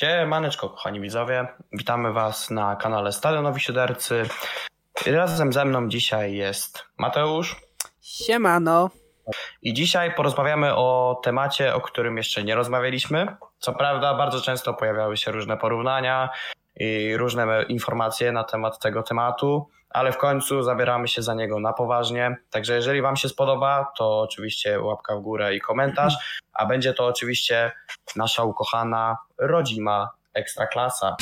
Siemaneczko, kochani widzowie. Witamy Was na kanale Stadionowi Siódercy. Razem ze mną dzisiaj jest Mateusz. Siemano. I dzisiaj porozmawiamy o temacie, o którym jeszcze nie rozmawialiśmy. Co prawda, bardzo często pojawiały się różne porównania i różne informacje na temat tego tematu, ale w końcu zabieramy się za niego na poważnie. Także jeżeli Wam się spodoba, to oczywiście łapka w górę i komentarz, a będzie to oczywiście nasza ukochana, rodzima ekstraklasa.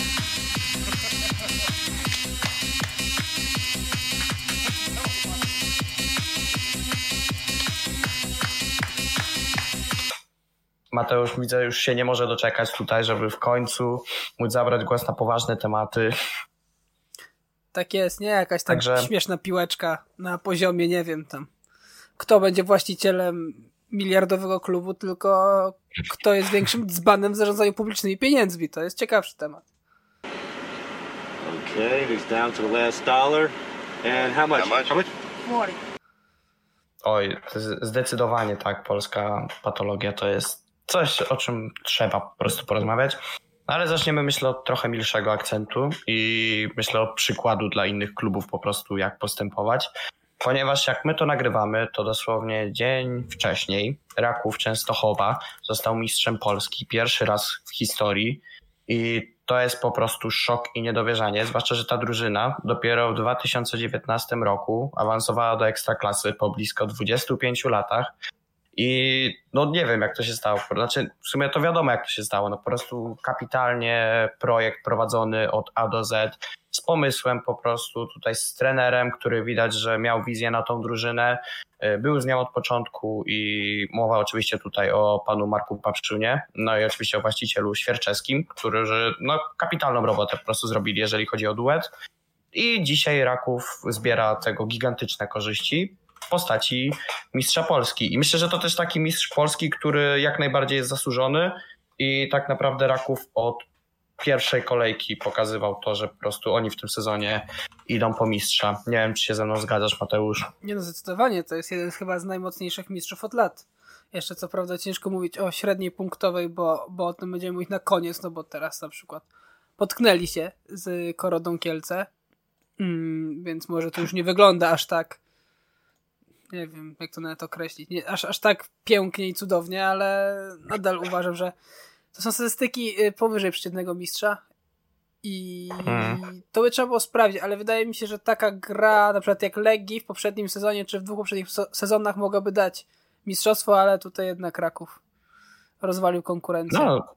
Mateusz widzę już się nie może doczekać tutaj, żeby w końcu móc zabrać głos na poważne tematy. Tak jest, nie jakaś tak Także... śmieszna piłeczka na poziomie, nie wiem tam, kto będzie właścicielem miliardowego klubu, tylko kto jest większym dzbanem w zarządzaniu publicznymi pieniędzmi. To jest ciekawszy temat. Okay, he's down to the last dollar. And how much? How much? How much? 40. Oj, zdecydowanie tak, polska patologia to jest coś, o czym trzeba po prostu porozmawiać. Ale zaczniemy, myślę, od trochę milszego akcentu i myślę o przykładu dla innych klubów po prostu, jak postępować. Ponieważ jak my to nagrywamy, to dosłownie dzień wcześniej Raków Częstochowa został mistrzem Polski pierwszy raz w historii i to jest po prostu szok i niedowierzanie, zwłaszcza, że ta drużyna dopiero w 2019 roku awansowała do ekstraklasy po blisko 25 latach i no nie wiem, jak to się stało. Znaczy, w sumie to wiadomo, jak to się stało. No po prostu kapitalnie projekt prowadzony od A do Z, z pomysłem po prostu tutaj z trenerem, który widać, że miał wizję na tą drużynę. Y, był z nią od początku i mowa oczywiście tutaj o panu Marku Papszunie, no i oczywiście o właścicielu Świerczewskim, którzy no, kapitalną robotę po prostu zrobili, jeżeli chodzi o duet. I dzisiaj Raków zbiera tego gigantyczne korzyści w postaci mistrza Polski. I myślę, że to też taki mistrz Polski, który jak najbardziej jest zasłużony i tak naprawdę Raków od pierwszej kolejki pokazywał to, że po prostu oni w tym sezonie idą po mistrza. Nie wiem, czy się ze mną zgadzasz, Mateusz. Nie no, zdecydowanie. To jest jeden z chyba z najmocniejszych mistrzów od lat. Jeszcze co prawda ciężko mówić o średniej punktowej, bo, bo o tym będziemy mówić na koniec, no bo teraz na przykład potknęli się z Korodą Kielce, mm, więc może to już nie wygląda aż tak nie wiem, jak to nawet określić, nie, aż, aż tak pięknie i cudownie, ale nadal uważam, że to są statystyki y, powyżej przeciętnego mistrza i hmm. to by trzeba było sprawdzić, ale wydaje mi się, że taka gra, na przykład jak Legii w poprzednim sezonie, czy w dwóch poprzednich sezonach mogłaby dać mistrzostwo, ale tutaj jednak Raków rozwalił konkurencję. No,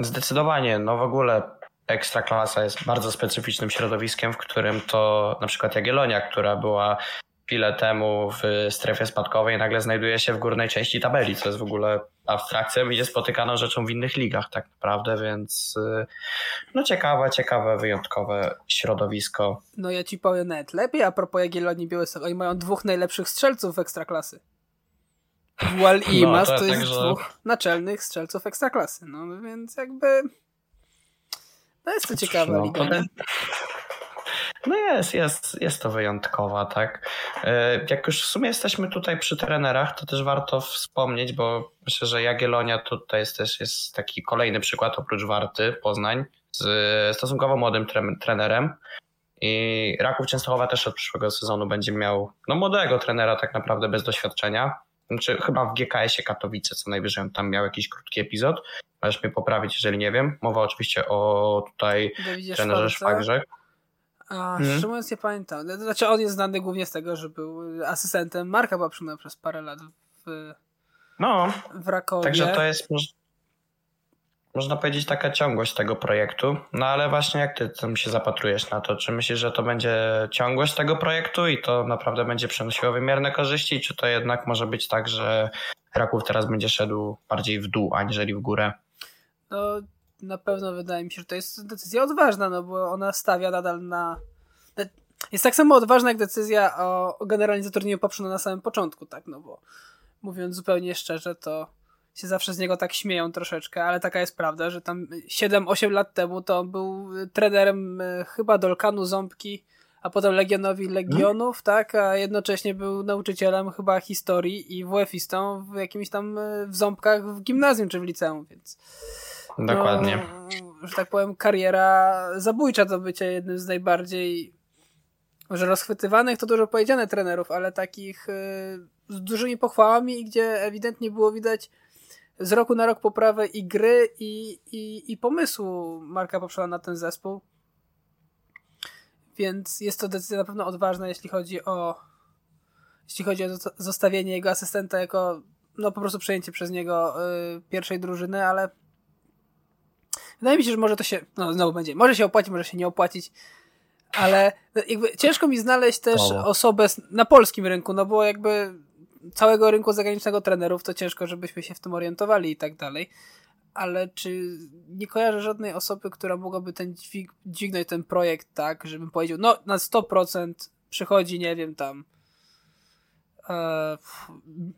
zdecydowanie, no w ogóle Ekstraklasa jest bardzo specyficznym środowiskiem, w którym to na przykład Jagiellonia, która była chwilę temu w strefie spadkowej nagle znajduje się w górnej części tabeli, co jest w ogóle abstrakcją i jest spotykaną rzeczą w innych ligach tak naprawdę, więc y, no ciekawe, ciekawe, wyjątkowe środowisko. No ja ci powiem nawet lepiej, a propos Jagiellonii Białystok, oni mają dwóch najlepszych strzelców ekstraklasy. Wal i no, Imas to, to jest tak, dwóch naczelnych strzelców ekstraklasy, no więc jakby no jest to ciekawa no, liga. No jest, jest, jest to wyjątkowa, tak. E, jak już w sumie jesteśmy tutaj przy trenerach, to też warto wspomnieć, bo myślę, że Jagiellonia tutaj jest też jest taki kolejny przykład oprócz Warty Poznań z stosunkowo młodym trenerem. I Raków Częstochowa też od przyszłego sezonu będzie miał no, młodego trenera tak naprawdę bez doświadczenia. Znaczy chyba w GKS-ie Katowice co najwyżej on tam miał jakiś krótki epizod. Możesz mnie poprawić, jeżeli nie wiem. Mowa oczywiście o tutaj trenerze Szwagrze. A hmm. szczerze mówiąc nie pamiętam. Znaczy on jest znany głównie z tego, że był asystentem Marka Babszyna przez parę lat w, no, w Rakowie. Także to jest można powiedzieć taka ciągłość tego projektu. No ale właśnie jak ty tam się zapatrujesz na to? Czy myślisz, że to będzie ciągłość tego projektu i to naprawdę będzie przynosiło wymierne korzyści? Czy to jednak może być tak, że Raków teraz będzie szedł bardziej w dół, aniżeli w górę? No na pewno wydaje mi się, że to jest decyzja odważna, no bo ona stawia nadal na. Jest tak samo odważna jak decyzja o, generalnie zatrudnieniu poprzednio na samym początku, tak, no bo mówiąc zupełnie szczerze, to się zawsze z niego tak śmieją troszeczkę, ale taka jest prawda, że tam 7-8 lat temu to był trenerem e, chyba Dolkanu Ząbki, a potem Legionowi Legionów, tak, a jednocześnie był nauczycielem chyba historii i WF-istą w jakimś tam e, w Ząbkach w gimnazjum czy w liceum, więc Dokładnie. No, że tak powiem, kariera zabójcza do bycia jednym z najbardziej może rozchwytywanych to dużo powiedziane trenerów, ale takich y, z dużymi pochwałami, gdzie ewidentnie było widać z roku na rok poprawę i gry, i, i, i pomysłu Marka Poprzela na ten zespół. Więc jest to decyzja na pewno odważna, jeśli chodzi o jeśli chodzi o zostawienie jego asystenta jako no po prostu przejęcie przez niego y, pierwszej drużyny, ale wydaje mi się, że może to się, no znowu będzie, może się opłacić, może się nie opłacić, ale jakby ciężko mi znaleźć też osobę na polskim rynku, no bo jakby całego rynku zagranicznego trenerów to ciężko, żebyśmy się w tym orientowali i tak dalej. Ale czy nie kojarzę żadnej osoby, która mogłaby ten dźwig, dźwignąć ten projekt tak, żebym powiedział, no na 100% przychodzi, nie wiem, tam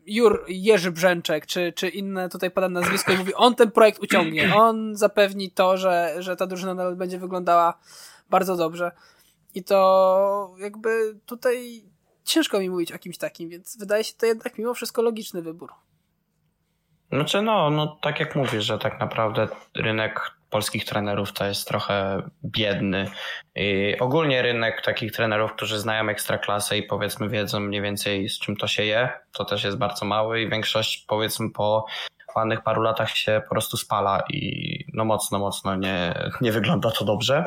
Jur, Jerzy Brzęczek, czy, czy inne tutaj pada nazwisko i mówi, on ten projekt uciągnie, on zapewni to, że, że ta drużyna nadal będzie wyglądała bardzo dobrze. I to jakby tutaj ciężko mi mówić o kimś takim, więc wydaje się to jednak mimo wszystko logiczny wybór. Znaczy no, no tak jak mówisz, że tak naprawdę rynek polskich trenerów to jest trochę biedny. I ogólnie rynek takich trenerów, którzy znają ekstraklasę i powiedzmy wiedzą mniej więcej z czym to się je, to też jest bardzo mały i większość powiedzmy po ładnych paru latach się po prostu spala i no mocno, mocno nie, nie wygląda to dobrze.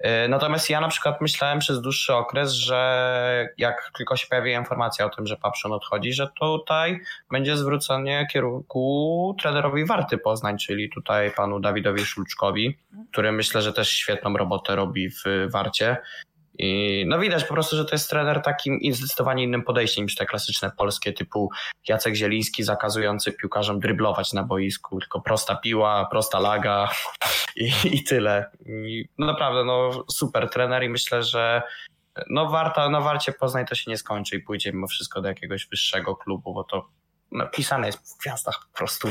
E, natomiast ja na przykład myślałem przez dłuższy okres, że jak tylko się pojawi informacja o tym, że Papszon odchodzi, że tutaj będzie zwrócenie kierunku trenerowi Warty Poznań, czyli tutaj panu Dawidowi Szulczkowi, który myślę, że też świetną robotę robi w Warcie. I no widać po prostu, że to jest trener takim zdecydowanie innym podejściem niż te klasyczne polskie typu Jacek Zieliński zakazujący piłkarzom dryblować na boisku, tylko prosta piła, prosta laga i, i tyle. I no naprawdę, no super trener i myślę, że no warta, no warcie Poznań to się nie skończy i pójdzie mimo wszystko do jakiegoś wyższego klubu, bo to no, pisane jest w gwiazdach po prostu.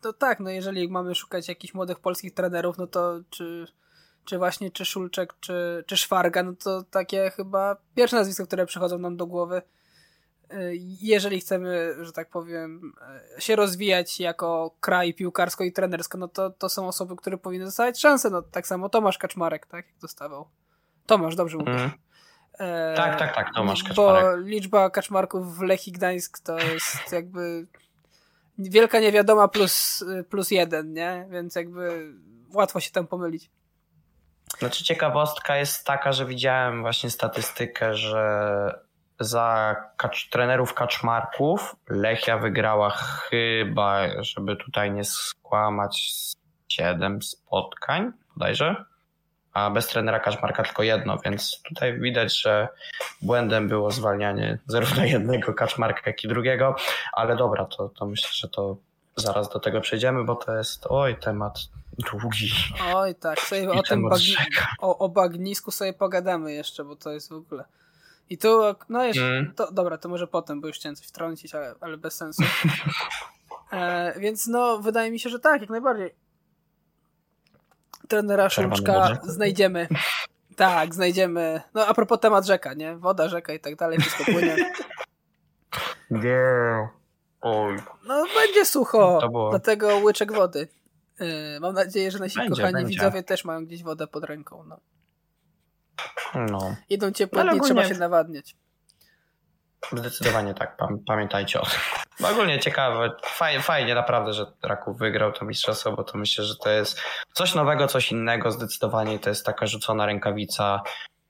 To tak, no jeżeli mamy szukać jakichś młodych polskich trenerów, no to czy czy właśnie czy Szulczek, czy, czy Szwarga, no to takie chyba pierwsze nazwiska, które przychodzą nam do głowy. Y, jeżeli chcemy, że tak powiem, y, się rozwijać jako kraj piłkarsko i trenersko, no to, to są osoby, które powinny dostawać szansę. No, tak samo Tomasz Kaczmarek, tak? Jak dostawał. Tomasz, dobrze mówię. Mm. E, tak, tak, tak, Tomasz Kaczmarek. Bo liczba Kaczmarków w Lechii Gdańsk to jest jakby wielka niewiadoma plus, plus jeden, nie? Więc jakby łatwo się tam pomylić. Znaczy ciekawostka jest taka, że widziałem właśnie statystykę, że za kacz, trenerów kaczmarków Lechia wygrała chyba, żeby tutaj nie skłamać, 7 spotkań bodajże, a bez trenera kaczmarka tylko jedno, więc tutaj widać, że błędem było zwalnianie zarówno jednego kaczmarka, jak i drugiego, ale dobra, to, to myślę, że to zaraz do tego przejdziemy, bo to jest oj temat długi. Oj tak, sobie o tym bagni o, o bagnisku sobie pogadamy jeszcze, bo to jest w ogóle. I tu, no jeszcze, mm. to, dobra, to może potem, bo już chciałem coś wtrącić, ale, ale bez sensu. E, więc no, wydaje mi się, że tak, jak najbardziej. Trenera Szumczka znajdziemy. Tak, znajdziemy. No a propos temat rzeka, nie? Woda, rzeka i tak dalej, wszystko płynie. Nie. Oj. No będzie sucho, dlatego łyczek wody. Yy, mam nadzieję, że nasi będzie, kochani będzie. widzowie też mają gdzieś wodę pod ręką. No. no. Idą ciepłe dni, trzeba się nawadniać. Zdecydowanie tak, pamiętajcie o tym. No ogólnie ciekawe, fajnie, fajnie naprawdę, że Raków wygrał to mistrzostwo, bo to myślę, że to jest coś nowego, coś innego, zdecydowanie to jest taka rzucona rękawica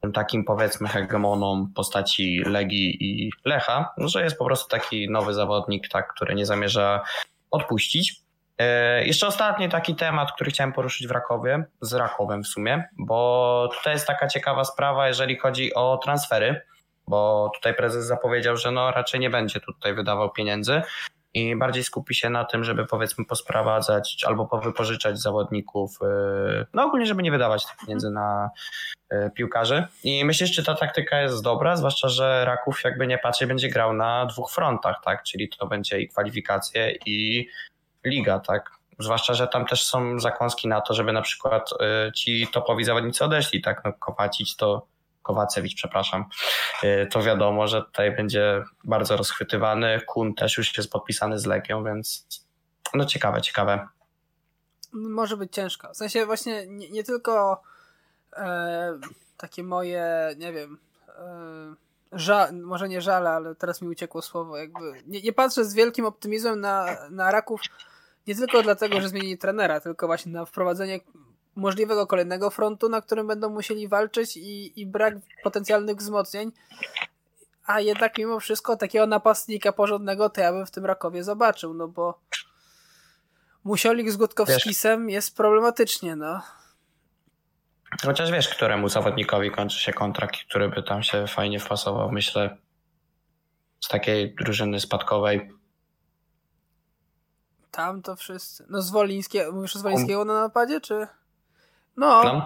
tym takim powiedzmy hegemonom postaci Legii i Lecha, że jest po prostu taki nowy zawodnik, tak, który nie zamierza odpuścić. E, jeszcze ostatni taki temat, który chciałem poruszyć w Rakowie, z Rakowem w sumie, bo tutaj jest taka ciekawa sprawa, jeżeli chodzi o transfery, bo tutaj prezes zapowiedział, że no raczej nie będzie tutaj wydawał pieniędzy i bardziej skupi się na tym, żeby powiedzmy posprowadzać albo powypożyczać zawodników, e, no ogólnie, żeby nie wydawać tych pieniędzy na e, piłkarzy. I myślisz, czy ta taktyka jest dobra, zwłaszcza, że Raków jakby nie patrzy, będzie grał na dwóch frontach, tak? Czyli to będzie i kwalifikacje i liga, tak? Zwłaszcza, że tam też są zakąski na to, żeby na przykład y, ci topowi zawodnicy odeszli, tak? No, Kowacic to Kowacewicz, przepraszam, y, to wiadomo, że tutaj będzie bardzo rozchwytywany. Kun też już jest podpisany z Legią, więc no ciekawe, ciekawe. może być ciężko. W sensie właśnie nie, nie tylko e, takie moje, nie wiem, e, może nie żale, ale teraz mi uciekło słowo, jakby nie, nie patrzę z wielkim optymizmem na, na Raków, nie tylko dlatego, że zmienili trenera, tylko właśnie na wprowadzenie możliwego kolejnego frontu, na którym będą musieli walczyć i, i brak potencjalnych wzmocnień. A jednak mimo wszystko takiego napastnika porządnego to ja bym w tym Rakowie zobaczył, no bo Musiolik z Gutkowskisem jest problematycznie, no. Chociaż wiesz, któremu zawodnikowi kończy się kontrakt, który by tam się fajnie wpasował, myślę, z takiej drużyny spadkowej. Tam to wszyscy. No z Wolińskiego, mówisz o Wolińskiego na napadzie, czy? No. Tam?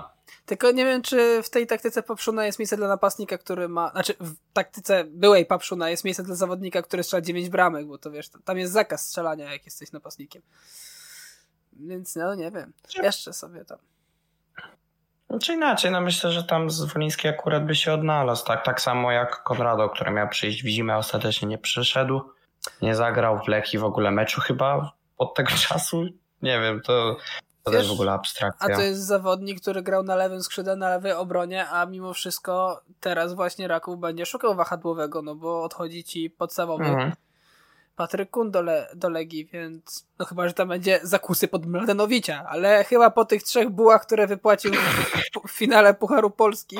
Tylko nie wiem, czy w tej taktyce Papszuna jest miejsce dla napastnika, który ma. Znaczy, w taktyce byłej Papszuna jest miejsce dla zawodnika, który strzela 9 bramek, bo to wiesz, tam jest zakaz strzelania, jak jesteś napastnikiem. Więc no nie wiem. Jeszcze sobie tam. Czy inaczej, no myślę, że tam Zwoliński akurat by się odnalazł, tak, tak samo jak Konrado, który miał przyjść w zimę, ostatecznie nie przyszedł, nie zagrał w Leki w ogóle meczu chyba od tego czasu, nie wiem, to, to Wiesz, też w ogóle abstrakcja. A to jest zawodnik, który grał na lewym skrzydle, na lewej obronie, a mimo wszystko teraz właśnie Raków będzie szukał wahadłowego, no bo odchodzi ci podstawowy mhm. Patryk Kun do, Le do Legii, więc no chyba, że tam będzie zakusy pod Mladenowicza, ale chyba po tych trzech bułach, które wypłacił w, w finale Pucharu Polski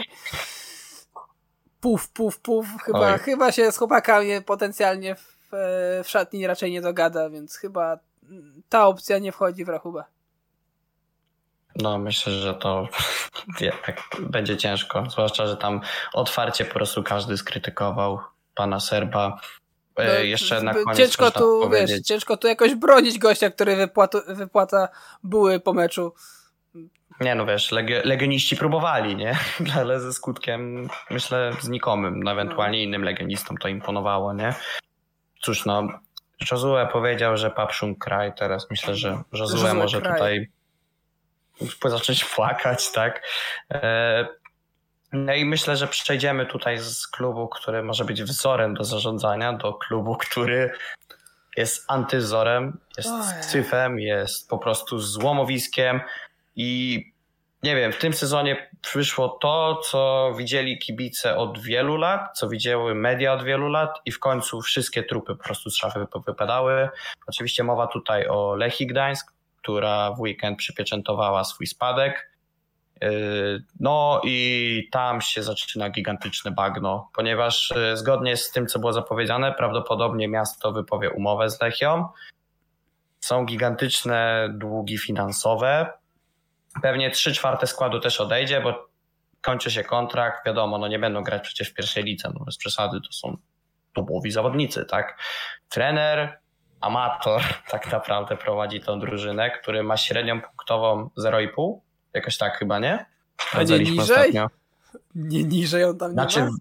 puf, puf, puf, chyba, chyba się z chłopakami potencjalnie w, w szatni raczej nie dogada, więc chyba ta opcja nie wchodzi w rachubę. No, myślę, że to tak będzie ciężko. Zwłaszcza, że tam otwarcie po prostu każdy skrytykował pana Serba. E, no, jeszcze na koniec ciężko tu, wiesz, ciężko tu jakoś bronić gościa, który wypłata, wypłata były po meczu. Nie no wiesz, legi legioniści próbowali, nie? Ale ze skutkiem myślę znikomym. No, ewentualnie innym legionistom to imponowało, nie? Cóż no, Josue powiedział, że Papszun kraj, teraz myślę, że Josue może kraj. tutaj zacząć płakać, tak? E, no i myślę, że przejdziemy tutaj z klubu, który może być wzorem do zarządzania, do klubu, który jest antyzorem, jest cyfem, jest po prostu złomowiskiem i nie wiem, w tym sezonie przyszło to, co widzieli kibice od wielu lat, co widziały media od wielu lat i w końcu wszystkie trupy po prostu z szafy wypadały. Oczywiście mowa tutaj o Lechii Gdańsk, która w weekend przypieczętowała swój spadek. Yy, no i tam się zaczyna gigantyczne bagno, ponieważ yy, zgodnie z tym, co było zapowiedziane, prawdopodobnie miasto wypowie umowę z Lechią. Są gigantyczne długi finansowe. Pewnie 3 czwarte składu też odejdzie, bo kończy się kontrakt. Wiadomo, no nie będą grać przecież w pierwszej lidze, no bez przesady, to są topowi zawodnicy, tak? Trener, amator tak naprawdę prowadzi tą drużynę, który ma średnią punktową 0,5. Jakoś tak chyba, nie? A nie niżej? Ostatnio. Nie niżej on tam znaczy, nie ma?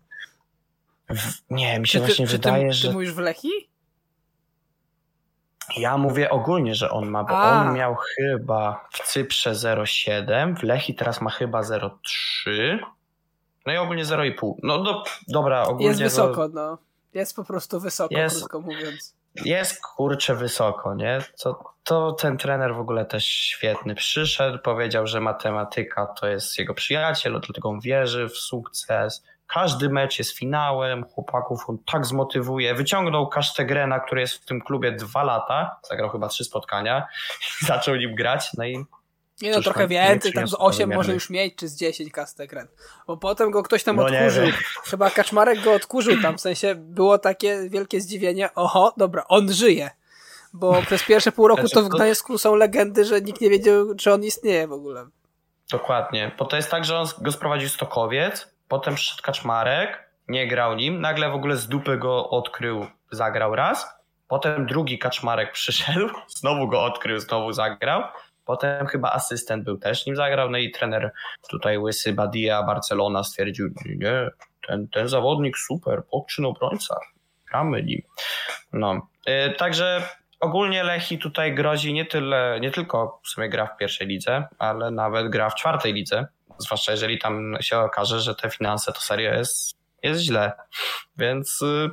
W, nie, mi się czy właśnie ty, wydaje, ty, że... Ty mówisz w Lechi? Ja mówię ogólnie, że on ma, bo A. on miał chyba w Cyprze 0,7, w Lechi teraz ma chyba 0,3, no i ogólnie 0,5. No do, dobra, ogólnie... Jest wysoko, to... no. Jest po prostu wysoko, jest, krótko mówiąc jest kurczę wysoko, nie? To, to ten trener w ogóle też świetny. Przyszedł, powiedział, że matematyka to jest jego przyjaciel, dlatego on wierzy w sukces. Każdy mecz jest finałem, chłopaków on tak zmotywuje. Wyciągnął Kasztegrena, który jest w tym klubie dwa lata, zagrał chyba trzy spotkania, zaczął nim grać, no i nie no, trochę więcej, tam z 8 może już mieć, czy z 10 Kastegren. Bo potem go ktoś tam no odkurzył. Chyba Kaczmarek go odkurzył tam, w sensie było takie wielkie zdziwienie, oho, dobra, on żyje. Bo przez pierwsze pół roku znaczy, to w Gdańsku są legendy, że nikt nie wiedział, czy on istnieje w ogóle. Dokładnie, bo to jest tak, że on go sprowadził Stokowiec, potem przyszedł Kaczmarek, nie grał nim, nagle w ogóle z dupy go odkrył, zagrał raz, potem drugi Kaczmarek przyszedł, znowu go odkrył, znowu zagrał, Potem chyba asystent był też nim zagrał, no i trener tutaj łysy Badia Barcelona stwierdził, nie, ten, ten zawodnik super, podczyn obrońca, gramy nim. No, yy, także ogólnie Lechi tutaj grozi nie tyle, nie tylko w sumie gra w pierwszej lidze, ale nawet gra w czwartej lidze, zwłaszcza jeżeli tam się okaże, że te finanse to serio jest, jest źle, więc yy,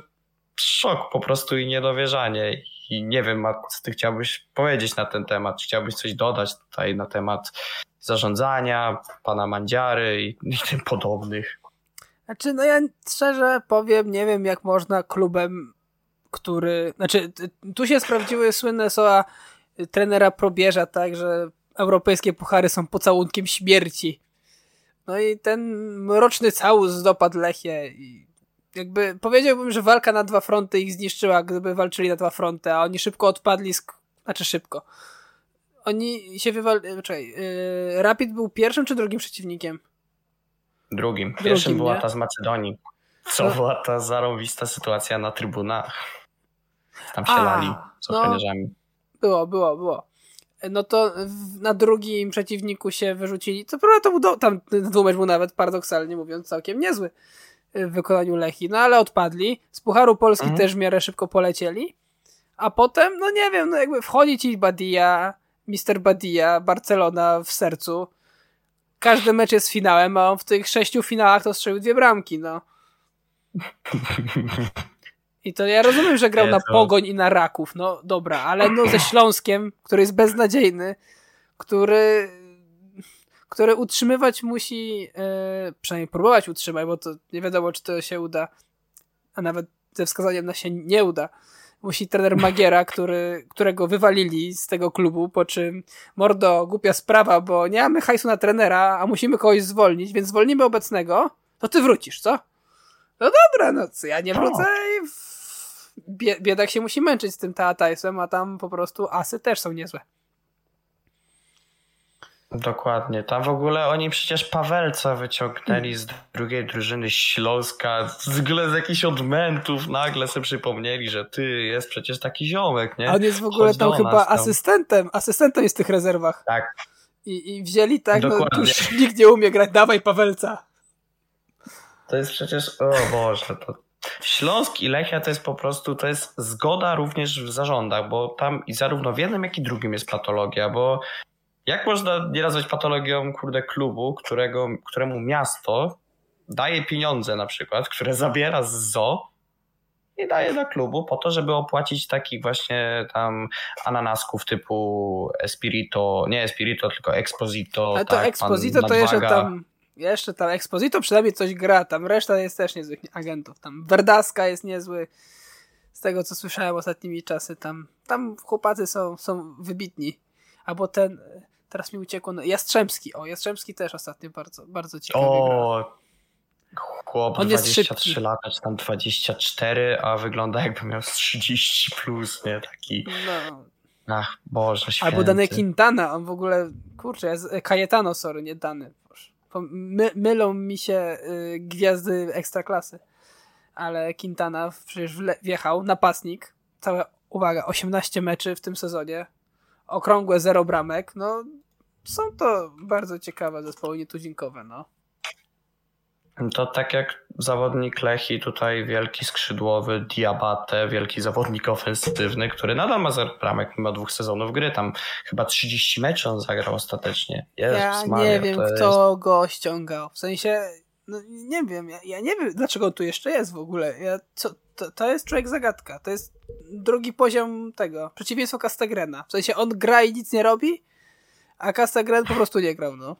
szok po prostu i niedowierzanie I nie wiem, co ty chciałbyś powiedzieć na ten temat. Chciałbyś coś dodać tutaj na temat zarządzania, pana Mandziary i, i tym podobnych? Znaczy, no ja szczerze powiem, nie wiem jak można klubem, który... Znaczy, tu się sprawdziły słynne słowa trenera Probierza, tak, że europejskie puchary są pocałunkiem śmierci. No i ten mroczny całus dopadł Lechię i jakby powiedziałbym, że walka na dwa fronty ich zniszczyła, gdyby walczyli na dwa fronty, a oni szybko odpadli, z... znaczy szybko. Oni się wywalili, czekaj, yy, Rapid był pierwszym czy drugim przeciwnikiem? Drugim. Pierwszym drugim, była nie? ta z Macedonii. Co no. była ta zarąbista sytuacja na trybunach. Tam się a, lali z. No, było, było, było no to na drugim przeciwniku się wyrzucili. Co prawda to był do, tam dwumecz był nawet paradoksalnie mówiąc całkiem niezły w wykonaniu Lechi, no ale odpadli. Z Pucharu Polski mhm. też w miarę szybko polecieli. A potem, no nie wiem, no jakby wchodzi ci Badia, Mister Badia, Barcelona w sercu. Każdy mecz jest finałem, a on w tych sześciu finałach to strzelił dwie bramki, no. I to ja rozumiem, że grał na Pogoń i na Raków, no dobra, ale no ze Śląskiem, który jest beznadziejny, który który utrzymywać musi, e, przynajmniej próbować utrzymać, bo to nie wiadomo, czy to się uda, a nawet ze wskazaniem na się nie uda. Musi trener Magiera, który, którego wywalili z tego klubu, po czym mordo, głupia sprawa, bo nie mamy hajsu na trenera, a musimy kogoś zwolnić, więc zwolnimy obecnego, to ty wrócisz, co? No dobra, no co, ja nie wrócę i biedak się musi męczyć z tym Taatajsem, a tam po prostu asy też są niezłe. Dokładnie. Tam w ogóle oni przecież Pawelca wyciągnęli z drugiej drużyny Śląska, z ogóle z jakichś odmentów nagle sobie przypomnieli, że ty jest przecież taki ziomek, nie? A on jest w ogóle Chodź tam chyba tam. asystentem. Asystentem jest w tych rezerwach. Tak. I, i wzięli tak, no, Dokładnie. no już nikt nie umie grać, dawaj Pawelca. To jest przecież, o Boże, to Śląsk i Lechia to jest po prostu, to jest zgoda również w zarządach, bo tam i zarówno w jednym, jak i drugim jest patologia, bo jak można nie nazwać patologią, kurde, klubu, którego, któremu miasto daje pieniądze na przykład, które zabiera z ZO i daje do klubu po to, żeby opłacić takich właśnie tam ananasków typu Espirito, nie Espirito, tylko Exposito. Ale to tak, Exposito to jeszcze tam jeszcze tam Exposito przynajmniej coś gra, tam reszta jest też niezłych agentów. Tam Verdaska jest niezły. Z tego co słyszałem ostatnimi czasy, tam, tam chłopacy są, są wybitni. Albo ten, teraz mi uciekło, no, Jastrzębski. O, Jastrzębski też ostatnio bardzo, bardzo ciekawy. O, chłop On 23 lata, czy tam 24, a wygląda jakby miał 30 plus, nie? Taki... No. Ach, Boże święty. Albo Dany Quintana, on w ogóle, kurczę, Cayetano, sorry, nie Dany. My, mylą mi się y, gwiazdy ekstraklasy. Ale Quintana przecież wjechał, napastnik, całe, uwaga, 18 meczy w tym sezonie, okrągłe zero bramek, no są to bardzo ciekawe zespoły nietuzinkowe, no. To tak jak zawodnik Lechi, tutaj wielki skrzydłowy Diabate, wielki zawodnik ofensywny, który nadal ma zero bramek mimo dwóch sezonów gry. Tam chyba 30 meczów on zagrał ostatecznie. Jezus ja Maria, nie wiem, kto jest... go ściągał. W sensie, no nie wiem, ja, ja, nie wiem, dlaczego tu jeszcze jest w ogóle. Ja, co, to, to jest człowiek zagadka. To jest drugi poziom tego, przeciwieństwo Castagrena. W sensie on gra i nic nie robi, a Castagren po prostu nie grał, no.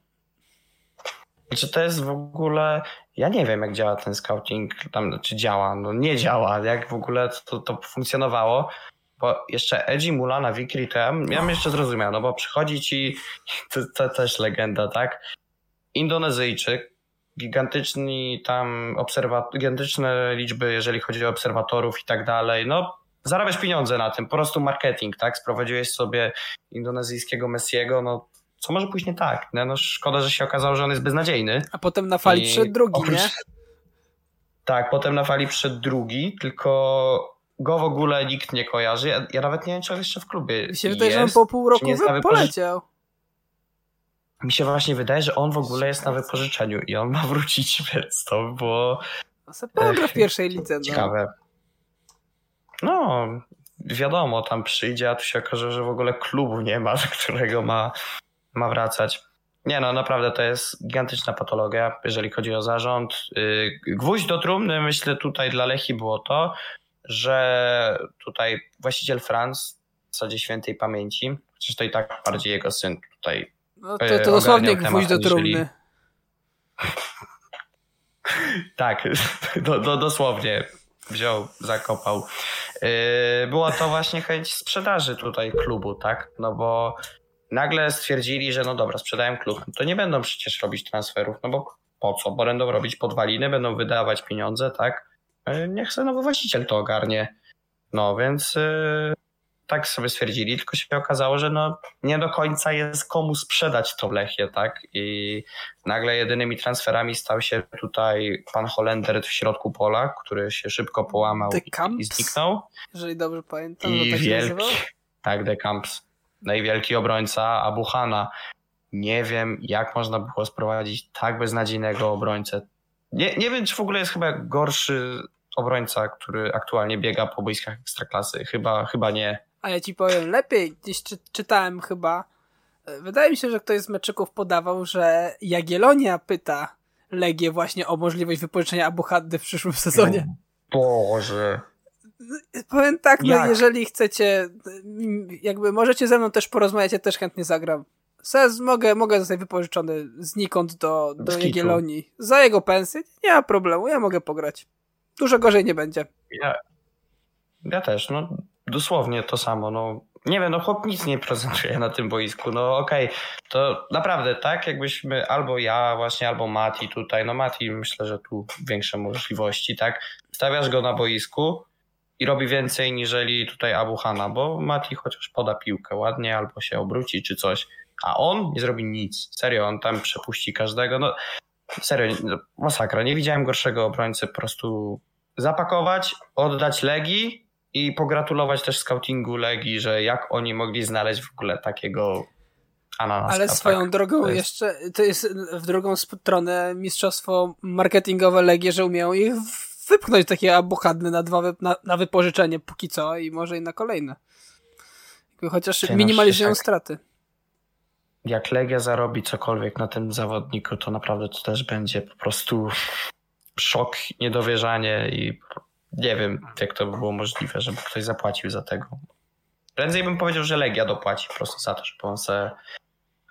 Czy to jest w ogóle. Ja nie wiem, jak działa ten scouting, tam, czy działa, no nie działa, jak w ogóle to, to funkcjonowało. Bo jeszcze Edgy Mula na Wikri to ja miałem jeszcze zrozumiał, no bo przychodzi ci, to, to też legenda, tak? Indonezyjczyk, gigantyczni tam obserwa- gigantyczne liczby, jeżeli chodzi o obserwatorów i tak dalej, no zarabiasz pieniądze na tym, po prostu marketing, tak? Sprowadziłeś sobie indonezyjskiego Messiego, no co może pójść nie tak. No, no szkoda, że się okazało, że on jest beznadziejny. A potem na fali I przyszedł drugi, oprócz... nie? Tak, potem na fali przyszedł drugi, tylko go w ogóle nikt nie kojarzy. Ja, ja nawet nie wiem, czy on jeszcze w klubie Mi się wydaje, że on po pół roku poleciał. Mi się właśnie wydaje, że on w ogóle jest na wypożyczeniu i on ma wrócić, więc to było... No w pierwszej lidze. No. Ciekawe. No, wiadomo, tam przyjdzie, a tu się okaże, że w ogóle klubu nie ma, którego ma ma wracać. Nie no, naprawdę to jest gigantyczna patologia, jeżeli chodzi o zarząd. Y, gwóźdź do trumny, myślę tutaj dla Lechi było to, że tutaj właściciel Franz w zasadzie świętej pamięci, chociaż to i tak bardziej jego syn tutaj. No to, to dosłownie gwóźdź do trumny. tak, do, do, dosłownie wziął, zakopał. Yy, była to właśnie chęć sprzedaży tutaj klubu, tak? No bo nagle stwierdzili, że no dobra, sprzedają klub. To nie będą przecież robić transferów, no bo po co? Bo będą robić podwaliny, będą wydawać pieniądze, tak? Yy, niech sobie nowy właściciel to ogarnie. No więc yy, tak sobie stwierdzili, tylko się okazało, że no nie do końca jest komu sprzedać to Lechie, tak? I nagle jedynymi transferami stał się tutaj pan Holender w środku pola, który się szybko połamał i, i, zniknął. Jeżeli dobrze pamiętam, I tak wielki, tak, De Camps, najwielki obrońca Abuhana. Nie wiem, jak można było sprowadzić tak beznadziejnego obrońcę. Nie, nie wiem, czy w ogóle jest chyba gorszy obrońca, który aktualnie biega po boiskach ekstraklasy. Chyba, chyba nie. A ja ci powiem lepiej, gdzieś czy, czytałem chyba. Wydaje mi się, że ktoś z meczyków podawał, że Jagielonia pyta Legię właśnie o możliwość wypożyczenia Abuhaddy w przyszłym sezonie. Boże. Powiem tak, no jeżeli chcecie, jakby możecie ze mną też porozmawiać, ja też chętnie zagram. Sez, mogę, mogę zostać wypożyczony znikąd do, do Jagiellonii. Za jego pensję nie ma problemu, ja mogę pograć. Dużo gorzej nie będzie. Ja, ja też, no dosłownie to samo. No, nie wiem, no chłop nic nie prezentuje na tym boisku. No okej, okay. to naprawdę tak, jakbyśmy albo ja właśnie, albo Mati tutaj, no Mati myślę, że tu większe możliwości, tak? Stawiasz go na boisku i robi więcej niżeli tutaj Abuhana, bo Mati chociaż poda piłkę ładnie albo się obróci czy coś, a on nie zrobi nic. Serio, on tam przepuści każdego. No serio, no, masakra. Nie widziałem gorszego obrońcy po prostu zapakować, oddać Legii i pogratulować też scoutingu Legii, że jak oni mogli znaleźć w ogóle takiego ananaska. Ale swoją tak? drogą to jest... jeszcze, to jest w drugą stronę mistrzostwo marketingowe Legii, że umieją ich wypchnąć takie abuchadne na, dwa, na, na wypożyczenie póki co i może i na kolejne. Chociaż minimalizują jak, straty. Jak Legia zarobi cokolwiek na tym zawodniku, to naprawdę to też będzie po prostu szok, niedowierzanie i nie wiem, jak to by było możliwe, żeby ktoś zapłacił za tego. Prędzej bym powiedział, że Legia dopłaci po prostu za to, żeby on se,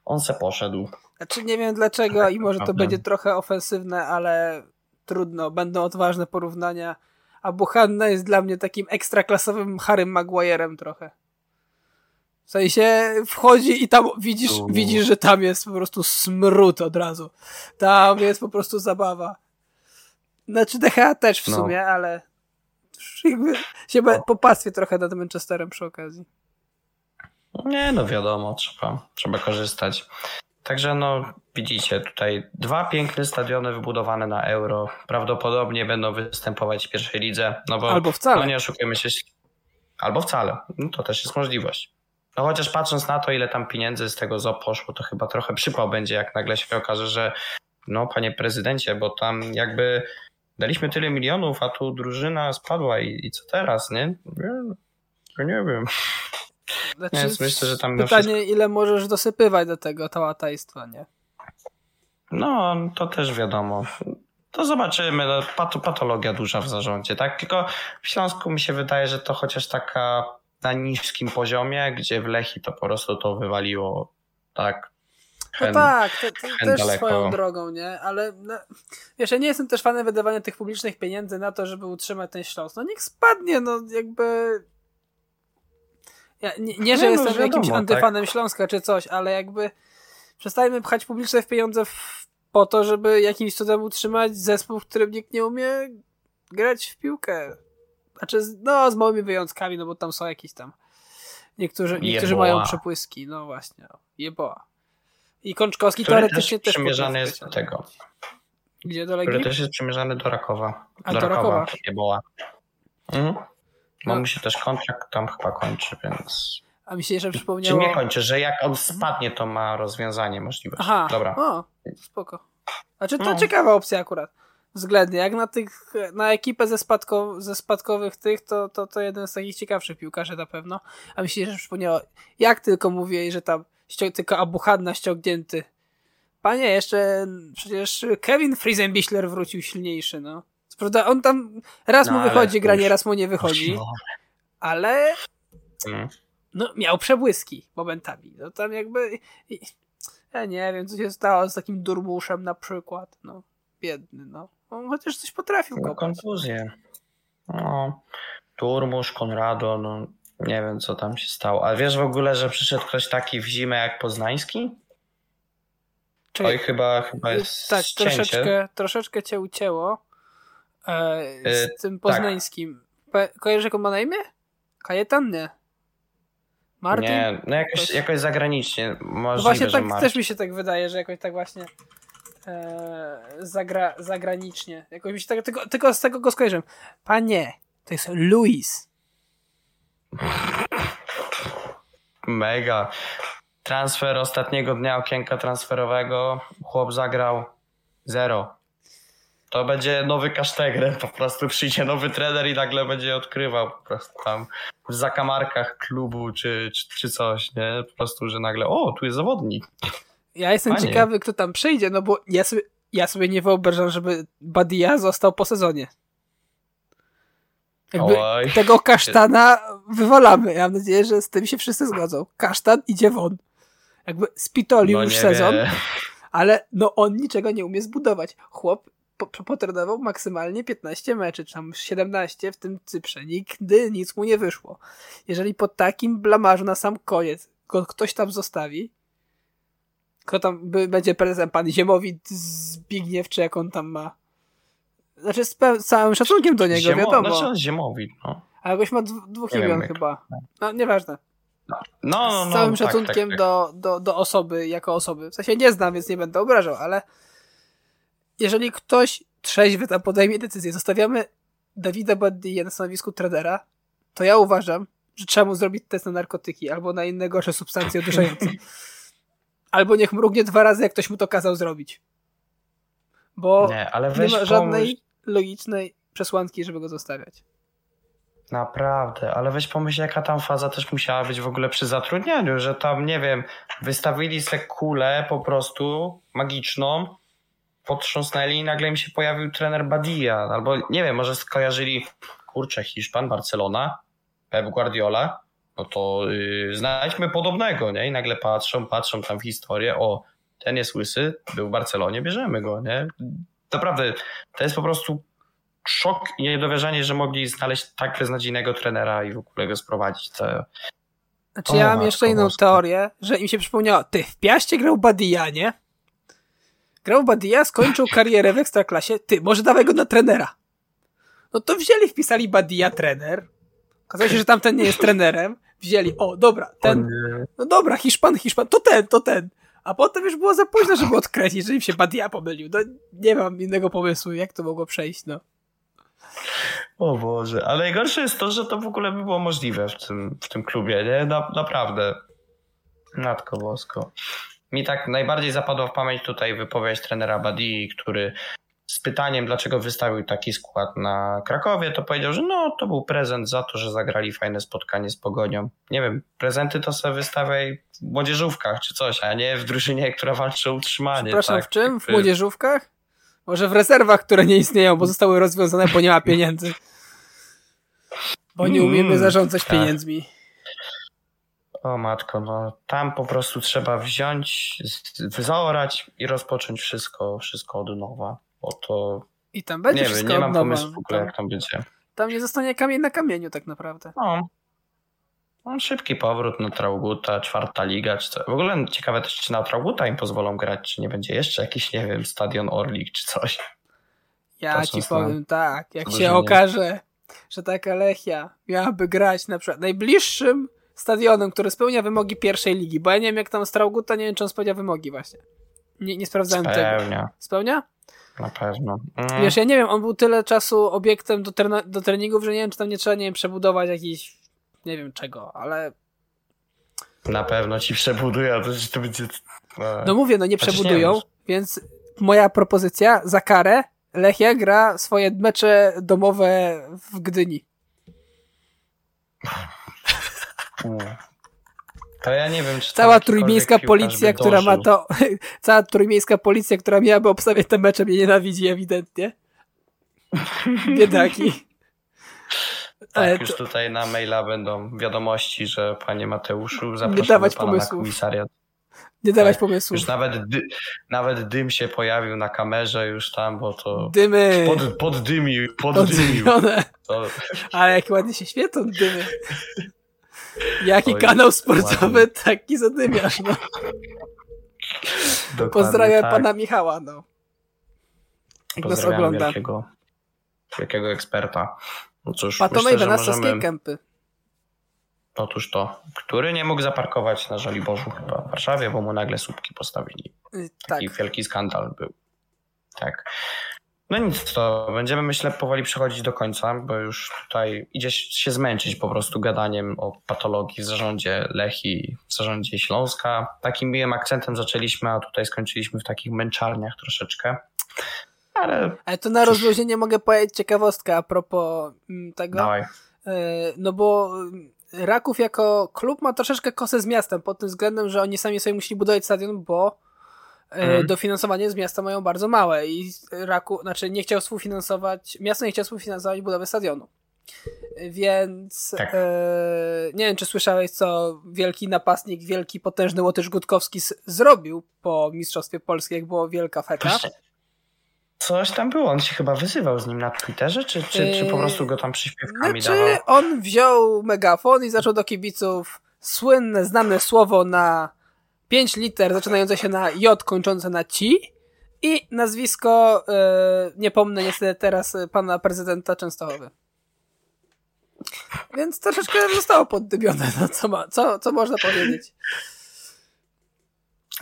on se poszedł. Znaczy nie wiem dlaczego i może to będzie trochę ofensywne, ale trudno, będą odważne porównania. A Buchanna jest dla mnie takim ekstraklasowym Harrym Maguire'em trochę. W sensie wchodzi i tam widzisz, widzisz, że tam jest po prostu smród od razu. Tam jest po prostu zabawa. Znaczy DHA też w no. sumie, ale się popastwię trochę nad Manchesterem przy okazji. Nie, no wiadomo, trzeba, trzeba korzystać. Także no, widzicie tutaj dwa piękne stadiony wybudowane na euro. Prawdopodobnie będą występować w pierwszej lidze. No bo, Albo wcale. No nie oszukujmy się. Albo wcale. No to też jest możliwość. No chociaż patrząc na to, ile tam pieniędzy z tego ZO poszło, to chyba trochę przypał będzie, jak nagle się okaże, że no panie prezydencie, bo tam jakby daliśmy tyle milionów, a tu drużyna spadła i, i co teraz, nie? Nie, nie wiem. Znaczy, Więc myślę, że tam pytanie, wszystko... ile możesz dosypywać do tego tałatajstwa, nie? No, to też wiadomo. To zobaczymy. No, pat patologia duża w zarządzie, tak? Tylko w Śląsku mi się wydaje, że to chociaż taka na niskim poziomie, gdzie w Lechi to po prostu to wywaliło tak no tak, to, to też daleko. swoją drogą, nie? Ale no, wiesz, ja nie jestem też fanem wydawania tych publicznych pieniędzy na to, żeby utrzymać ten Śląsk. No niech spadnie, no jakby... Ja, nie, nie, że no, jestem wiadomo, jakimś antyfanem tak. Śląska czy coś, ale jakby przestajmy pchać publiczne pieniądze w, po to, żeby jakimś cudem utrzymać zespół, w którym nikt nie umie grać w piłkę. Znaczy, no z małymi wyjątkami, no bo tam są jakieś tam niektórzy, niektórzy mają przepłyski, no właśnie, jeboa. I Kączkowski który teoretycznie też, też przymierzany jest do tego. Gdzie do Legii? Który też jest przymierzany do Rakowa. A do, do Rakowa, Rakowa. Jeboła. Mhm. No. mu się też kontrakt tam chyba kończy, więc... A mi się jeszcze przypomniało... Czy nie kończy, że jak on spadnie, to ma rozwiązanie możliwość. Aha, dobra. O, spoko. Znaczy to no. ciekawa opcja akurat. Względnie. Jak na tych, na ekipę ze, spadko, ze spadkowych tych, to, to, to jeden z takich ciekawszych piłkarzy na pewno. A mi się jeszcze przypomniało, jak tylko mówię, że tam tylko Abuhadna ściągnięty. Panie, jeszcze przecież Kevin Friesenbichler wrócił silniejszy, no. Co prawda on tam raz No, mu wychodzi granie, raz mu nie wychodzi, ale Mm. no, miał przebłyski momentami. No tam jakby. Ja nie wiem, co się stało z takim durmuszem na przykład. No, biedny, no. On chociaż coś potrafił No, kopać. kontuzje. No, Turmusz, Konrado, no nie wiem co tam się stało. A wiesz w ogóle, że przyszedł ktoś taki w zimę jak Poznański? Czyli- Oj, chyba, chyba jest tak, troszeczkę, troszeczkę cię ucięło e, z E, tym poznańskim. Pe- Kojarzysz, jak on ma na imię? Kajetan? Nie. Martin? Nie, no jakoś, jakoś zagranicznie. No Możliwe, właśnie że tak też mi się tak wydaje, że jakoś tak właśnie e, zagra, zagranicznie. Jakoś mi się tak, tylko, tylko z tego go skojarzyłem. Panie, to jest Luis. Mega. Transfer ostatniego dnia okienka transferowego. Chłop zagrał zero. To będzie nowy Kasztegren. Po prostu przyjdzie nowy trener i nagle będzie odkrywał po prostu tam w zakamarkach klubu czy, czy, czy coś, nie? Po prostu, że nagle o, tu jest zawodnik. Ja jestem Panie. ciekawy, kto tam przyjdzie, no bo ja sobie, ja sobie nie wyobrażam, żeby Badia został po sezonie. Jakby Oj. tego kasztana wywalamy. Ja mam nadzieję, że z tym się wszyscy zgodzą. Kasztan idzie won. Jakby spitolił No już sezon, wie. ale no on niczego nie umie zbudować. Chłop po, po- potrenował maksymalnie 15 meczy, czy tam 17 w tym Cyprze. Nigdy nic mu nie wyszło. Jeżeli po takim blamarzu na sam koniec go ktoś tam zostawi, kto tam będzie prezesem, pan Ziemowit Zbigniew, czy jak on tam ma. Znaczy z, z całym szacunkiem do niego, Ziemo- wiadomo. Znaczy on zimowit, no. A jakoś ma dw- dwóch Nie imion chyba. No, nieważne. No, no, Z no, całym tak, szacunkiem tak, tak. Do, do, do osoby jako osoby. W sensie nie znam, więc nie będę obrażał, ale jeżeli ktoś trzeźwy tam podejmie decyzję, zostawiamy Dawida Baddię na stanowisku trenera, to ja uważam, że trzeba mu zrobić test na narkotyki albo na inne gorsze substancje odurzające. albo niech mrugnie dwa razy, jak ktoś mu to kazał zrobić. Bo Nie, nie ma pomyśl- żadnej logicznej przesłanki, żeby go zostawiać. Naprawdę, ale weź pomyśl, jaka tam faza też musiała być w ogóle przy zatrudnianiu, że tam, nie wiem, wystawili se kulę po prostu magiczną, potrząsnęli i nagle im się pojawił trener Badia, albo nie wiem, może skojarzyli, kurczę, Hiszpan, Barcelona, Pep Guardiola, no to yy, znajdźmy podobnego, nie? I nagle patrzą, patrzą tam w historię, o, ten jest łysy, był w Barcelonie, bierzemy go, nie? Naprawdę, to jest po prostu szok i niedowierzanie, że mogli znaleźć tak beznadziejnego trenera i w ogóle go sprowadzić. To... Znaczy O, ja mam jeszcze inną boska. teorię, że im się przypomniało, ty w Piaście grał Badia, nie? Grał Badia, skończył karierę w Ekstraklasie, ty, może dawaj go na trenera. No to wzięli, wpisali Badia trener. Okazało się, że tamten nie jest trenerem. Wzięli, o dobra, ten, no dobra, Hiszpan, Hiszpan, to ten, to ten. A potem już było za późno, żeby odkreślić, że im się Badia pomylił. No nie mam innego pomysłu, jak to mogło przejść, no. O Boże, ale najgorsze jest to, że to w ogóle by było możliwe w tym, w tym klubie, nie? Na, naprawdę. Matko Bosko. Mi tak najbardziej zapadła w pamięć tutaj wypowiedź trenera Badii, który z pytaniem, dlaczego wystawił taki skład na Krakowie, to powiedział, że no, to był prezent za to, że zagrali fajne spotkanie z Pogonią. Nie wiem, prezenty to sobie wystawiaj w młodzieżówkach czy coś, a nie w drużynie, która walczy o utrzymanie. Przepraszam, tak? w czym? W Jakby- młodzieżówkach? Może w rezerwach, które nie istnieją, bo zostały rozwiązane, bo nie ma pieniędzy. Bo nie umiemy Mm, zarządzać tak. pieniędzmi. O matko, no tam po prostu trzeba wziąć, z- zaorać i rozpocząć wszystko, wszystko od nowa. Bo to I tam będzie nie wiem, wszystko nie od mam pomysłu w ogóle Tam, jak tam będzie. tam nie zostanie kamień na kamieniu tak naprawdę. No. no szybki powrót na Trauguta, czwarta liga, czy co. W ogóle ciekawe też, czy na Trauguta im pozwolą grać, czy nie będzie jeszcze jakiś, nie wiem, stadion Orlik czy coś. Ja Patrząc ci powiem tak, jak się okaże, że taka Lechia miałaby grać na przykład najbliższym stadionem, który spełnia wymogi pierwszej ligi, bo ja nie wiem jak tam Strauguta, nie wiem czy on spełnia wymogi właśnie. Nie, nie sprawdzałem tego. Spełnia, Spełnia? na pewno. Mm. Wiesz, ja nie wiem, on był tyle czasu obiektem do, trena- do treningów, że nie wiem, czy tam nie trzeba, nie wiem, przebudować jakiś, nie wiem czego, ale Na pewno ci przebudują, to, to będzie... no mówię, no nie Chociaż nie przebudują, wiem. więc moja propozycja, za karę Lechia gra swoje mecze domowe w Gdyni. To ja nie wiem, czy Cała trójmiejska policja, która ma to, cała trójmiejska policja, która miałaby obstawiać te mecze, mnie nienawidzi ewidentnie. Biedaki. Tak, Ale już to- tutaj na maila będą wiadomości, że panie Mateuszu, zapraszamy pana na komisariat. Nie dawać Tak, pomysłów. Już nawet, dy, nawet dym się pojawił na kamerze już tam, bo to Dymy. pod, poddymił, poddymił. Poddymione. To, Ale jak ładnie się świecą dymy. Jaki Oj, kanał sportowy, ładnie. taki zadymiarz, no. dokładnie Pozdrawiam tak. pana Michała, no. Jak nas Pozdrawiam ogląda. wielkiego, wielkiego eksperta. No cóż, Patomej na możemy... Kępy. Otóż to, który nie mógł zaparkować na Żoliborzu chyba w Warszawie, bo mu nagle słupki postawili. Y, Tak. Taki wielki skandal był. Tak. No nic, to będziemy myślę powoli przechodzić do końca, bo już tutaj idzie się zmęczyć po prostu gadaniem o patologii w zarządzie Lechi, w zarządzie Śląska. Takim miłym akcentem zaczęliśmy, a tutaj skończyliśmy w takich męczarniach troszeczkę. Ale Ale to na rozluźnienie mogę powiedzieć ciekawostkę a propos mm, tego. dawaj. E, No bo mm, Raków jako klub ma troszeczkę kosę z miastem pod tym względem, że oni sami sobie musieli budować stadion, bo Mhm. dofinansowanie z miasta mają bardzo małe i Raku, znaczy nie chciał współfinansować, miasto nie chciało współfinansować budowy stadionu. Więc Tak. e, nie wiem, czy słyszałeś, co wielki napastnik, wielki potężny Łotysz Gutkowski zrobił po Mistrzostwie Polskim, jak było wielka feka. Właśnie. Coś tam było, on się chyba wyzywał z nim na Twitterze, czy, czy, czy po Yy, prostu go tam przyśpiewkami Znaczy, dawał? on wziął megafon i zaczął do kibiców słynne, znane słowo na 5 liter, zaczynające się na J, kończące na ci i nazwisko, e, nie pomnę niestety teraz pana prezydenta Częstochowy. Więc troszeczkę zostało poddymione, no co, ma, co, co można powiedzieć.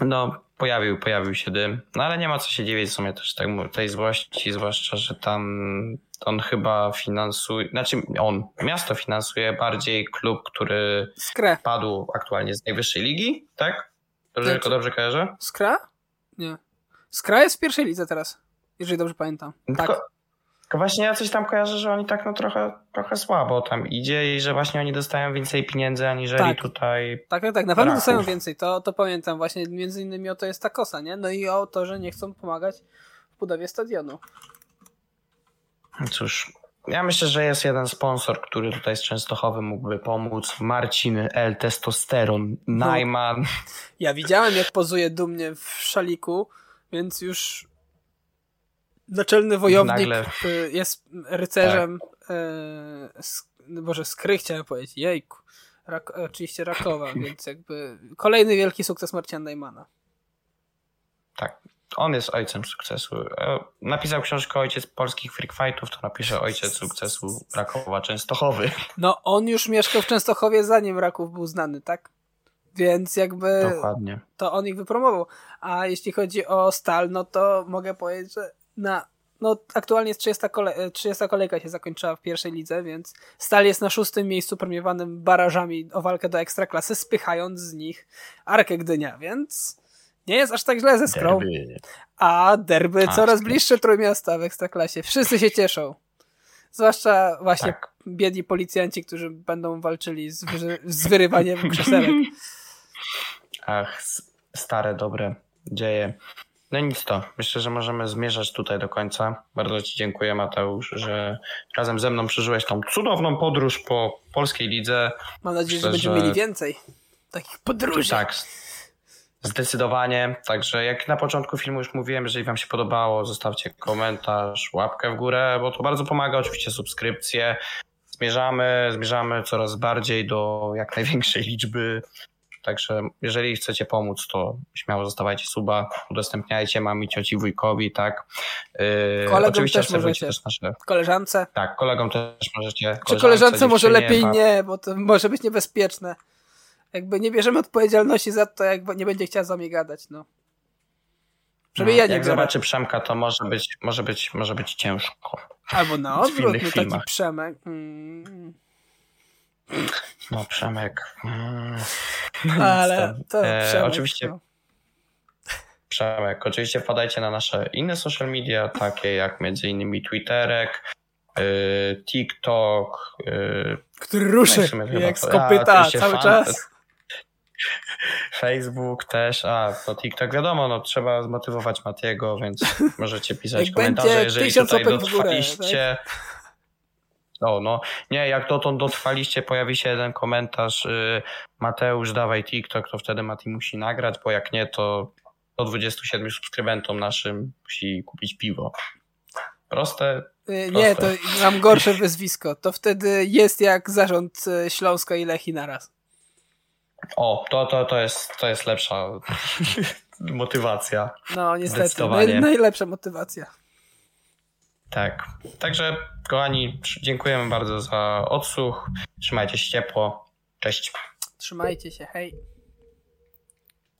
No, pojawił, pojawił się dym. No ale nie ma co się dziwić w sumie też tak, tej złości, zwłaszcza, że tam on chyba finansuje, znaczy on, miasto finansuje bardziej klub, który Skrę. padł aktualnie z najwyższej ligi, tak? Dobrze, to dobrze kojarzę? Skra? Nie. Skra jest w pierwszej lidze teraz, jeżeli dobrze pamiętam. Tak. Tylko, tylko właśnie ja coś tam kojarzę, że oni tak no trochę, trochę słabo tam idzie i że właśnie oni dostają więcej pieniędzy aniżeli Tak. tutaj Tak, tak, tak. Na pewno dostają więcej. To, to pamiętam właśnie. Między innymi o to jest ta kosa, nie? No i o to, że nie chcą pomagać w budowie stadionu. Cóż, ja myślę, że jest jeden sponsor, który tutaj z Częstochowy mógłby pomóc. Marcin L. Testosteron, Najman. Ja widziałem, jak pozuje dumnie w szaliku, więc już naczelny wojownik Nagle. y, jest rycerzem. y, sk- Boże, skry chciałem powiedzieć. Jejku. Rak, oczywiście Rakowa, więc jakby kolejny wielki sukces Marcina Najmana. Tak, on jest ojcem sukcesu. E, Napisał książkę Ojciec polskich freak fightów, to napisze Ojciec sukcesu Rakowa Częstochowy. No, on już mieszkał w Częstochowie, zanim Raków był znany, tak? Więc jakby Dokładnie. to on ich wypromował. A jeśli chodzi o Stal, no to mogę powiedzieć, że na, no aktualnie jest 30, kole, 30 kolejka się zakończyła w pierwszej lidze, więc Stal jest na szóstym miejscu premiowanym barażami o walkę do ekstraklasy, spychając z nich Arkę Gdynia, więc nie jest aż tak źle ze Skrą. Derby. A derby A, coraz Skra. bliższe Trójmiasta w ekstraklasie. Wszyscy się cieszą. Zwłaszcza właśnie Tak. biedni policjanci, którzy będą walczyli z, wyży- z wyrywaniem krzesełek. Ach, stare, dobre dzieje. No nic to. Myślę, że możemy zmierzać tutaj do końca. Bardzo Ci dziękuję, Mateusz, że razem ze mną przeżyłeś tą cudowną podróż po polskiej lidze. Mam nadzieję, że Myślę, będziemy że- mieli więcej takich podróży. Tak, zdecydowanie. Także jak na początku filmu już mówiłem, jeżeli Wam się podobało, zostawcie komentarz, łapkę w górę, bo to bardzo pomaga. Oczywiście subskrypcje. Zmierzamy, zmierzamy coraz bardziej do jak największej liczby. Także jeżeli chcecie pomóc, to śmiało zostawajcie suba, udostępniajcie mami, cioci, wujkowi, tak. Yy, Kolegom oczywiście też możecie. też nasze. Koleżance. Tak, kolegom też możecie. Czy koleżance może lepiej ba- nie, bo to może być niebezpieczne. Jakby nie bierzemy odpowiedzialności za to, jak nie będzie chciała z wami gadać, no. Żeby No, ja nie Jak biorę. zobaczy Przemka, to może być, może być, może być ciężko. Albo na odwrót, no taki. Przemek. Mm. No, Przemek. Mm. Ale to E, Przemek, oczywiście- no. Przemek. Oczywiście wpadajcie na nasze inne social media, takie jak między innymi Twitterek, y, TikTok. y, Który no ruszy jak z kopyta cały fan- czas. Facebook też, a to TikTok wiadomo, no trzeba zmotywować Matiego, więc możecie pisać komentarze, jeżeli tutaj dotrwaliście. O, no, nie, jak dotąd dotrwaliście, pojawi się jeden komentarz, y, Mateusz, dawaj TikTok, to wtedy Mati musi nagrać, bo jak nie, to do 27 subskrybentom naszym musi kupić piwo. Proste, Y, Nie, to Proste. mam gorsze wyzwisko. To wtedy jest jak zarząd y, Śląska i Lechi naraz. O, to, to, to, jest, to jest lepsza motywacja. No niestety, naj, najlepsza motywacja. Tak. Także, kochani, dziękujemy bardzo za odsłuch. Trzymajcie się ciepło. Cześć. Trzymajcie się, hej.